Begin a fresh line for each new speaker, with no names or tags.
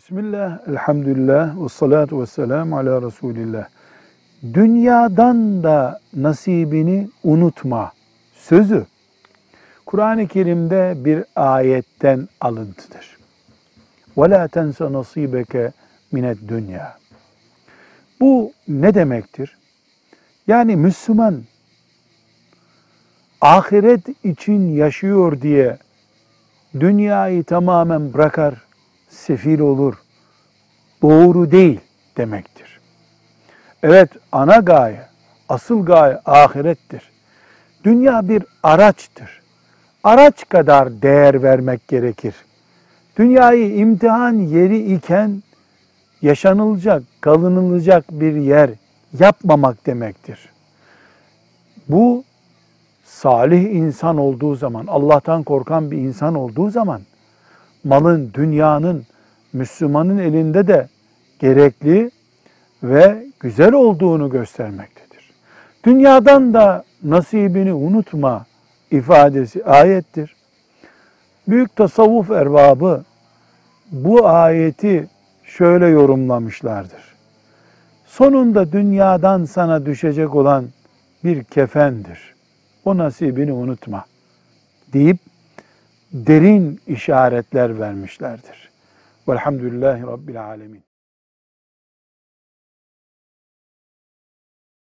Bismillah, elhamdülillah, ve salatu ve selamu ala Resulillah. Dünyadan da nasibini unutma sözü Kur'an-ı Kerim'de bir ayetten alıntıdır. وَلَا تَنْسَ نَصِيبَكَ مِنَ dünya. Bu ne demektir? Yani Müslüman ahiret için yaşıyor diye dünyayı tamamen bırakar, sefil olur. Doğru değil demektir. Evet ana gaye, asıl gaye ahirettir. Dünya bir araçtır. Araç kadar değer vermek gerekir. Dünyayı imtihan yeri iken yaşanılacak, kalınılacak bir yer yapmamak demektir. Bu salih insan olduğu zaman, Allah'tan korkan bir insan olduğu zaman malın, dünyanın Müslümanın elinde de gerekli ve güzel olduğunu göstermektedir. Dünyadan da nasibini unutma ifadesi ayettir. Büyük tasavvuf erbabı bu ayeti şöyle yorumlamışlardır. Sonunda dünyadan sana düşecek olan bir kefendir. O nasibini unutma deyip derin işaretler vermişlerdir. Velhamdülillahi Rabbil Alemin.